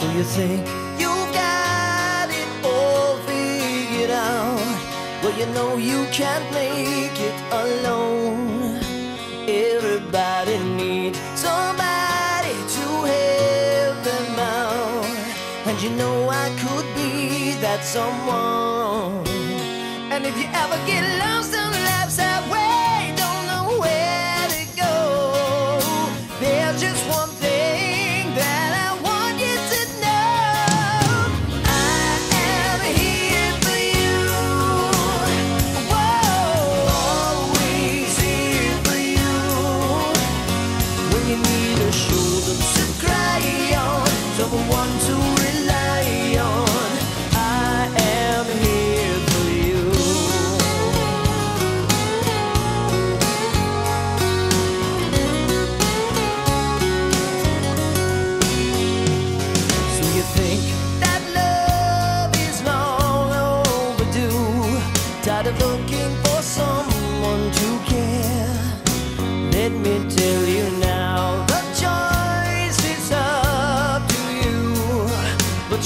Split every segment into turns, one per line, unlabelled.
So you think you've got it all figured out. Well, you know you can't make it alone. Everybody needs somebody to help them out. And you know I could be that someone. And if you ever get lost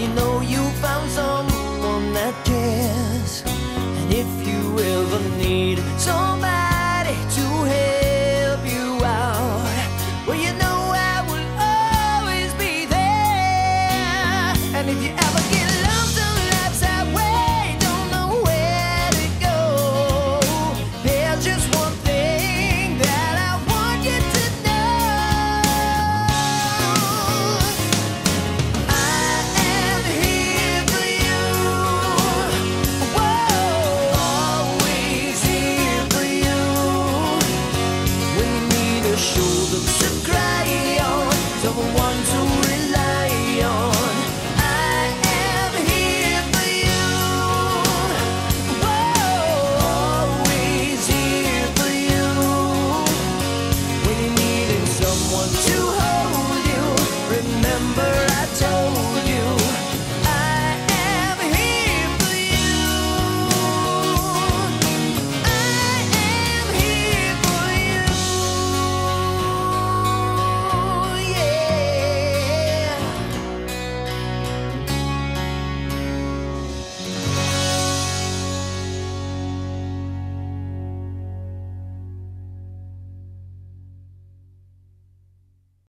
you know you